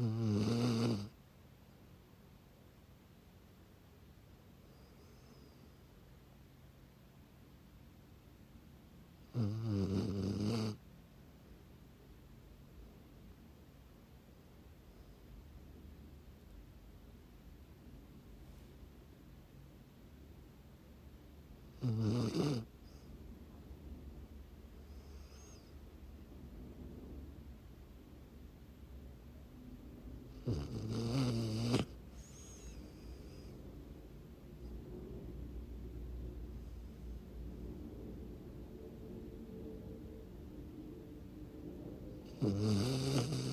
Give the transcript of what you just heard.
Mm-hmm. Mm-hmm.